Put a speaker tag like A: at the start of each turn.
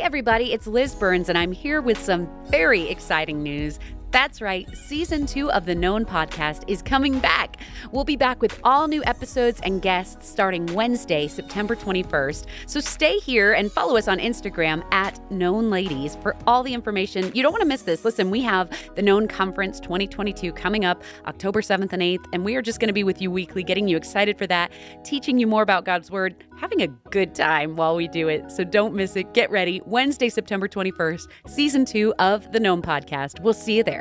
A: everybody, it's Liz Burns, and I'm here with some very exciting news. That's right, season two of the Known podcast is coming back. We'll be back with all new episodes and guests starting Wednesday, September 21st. So stay here and follow us on Instagram at Known Ladies for all the information. You don't want to miss this. Listen, we have the Known Conference 2022 coming up October 7th and 8th, and we are just going to be with you weekly, getting you excited for that, teaching you more about God's Word, having a good time while we do it. So don't miss it. Get ready. Wednesday, September 21st, season two of the Known podcast. We'll see you there.